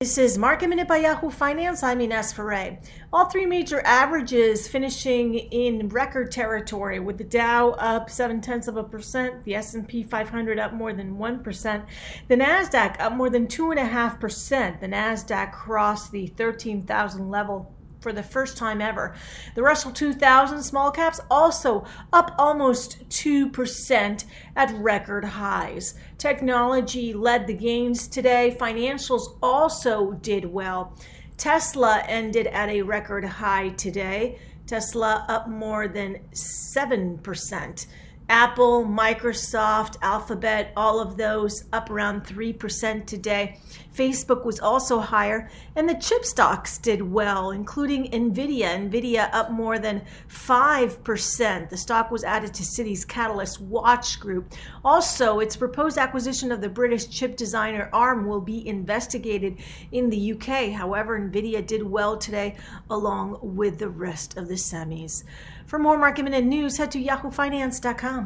This is Market Minute by Yahoo Finance. I'm Ines Ferre. All three major averages finishing in record territory, with the Dow up seven tenths of a percent, the S&P 500 up more than one percent, the Nasdaq up more than two and a half percent. The Nasdaq crossed the 13,000 level for the first time ever. The Russell 2000 small caps also up almost 2% at record highs. Technology led the gains today. Financials also did well. Tesla ended at a record high today. Tesla up more than 7%. Apple, Microsoft, Alphabet, all of those up around 3% today. Facebook was also higher, and the chip stocks did well, including Nvidia. Nvidia up more than 5%. The stock was added to Citi's Catalyst Watch Group. Also, its proposed acquisition of the British chip designer ARM will be investigated in the UK. However, Nvidia did well today, along with the rest of the semis. For more market minute news, head to yahoofinance.com.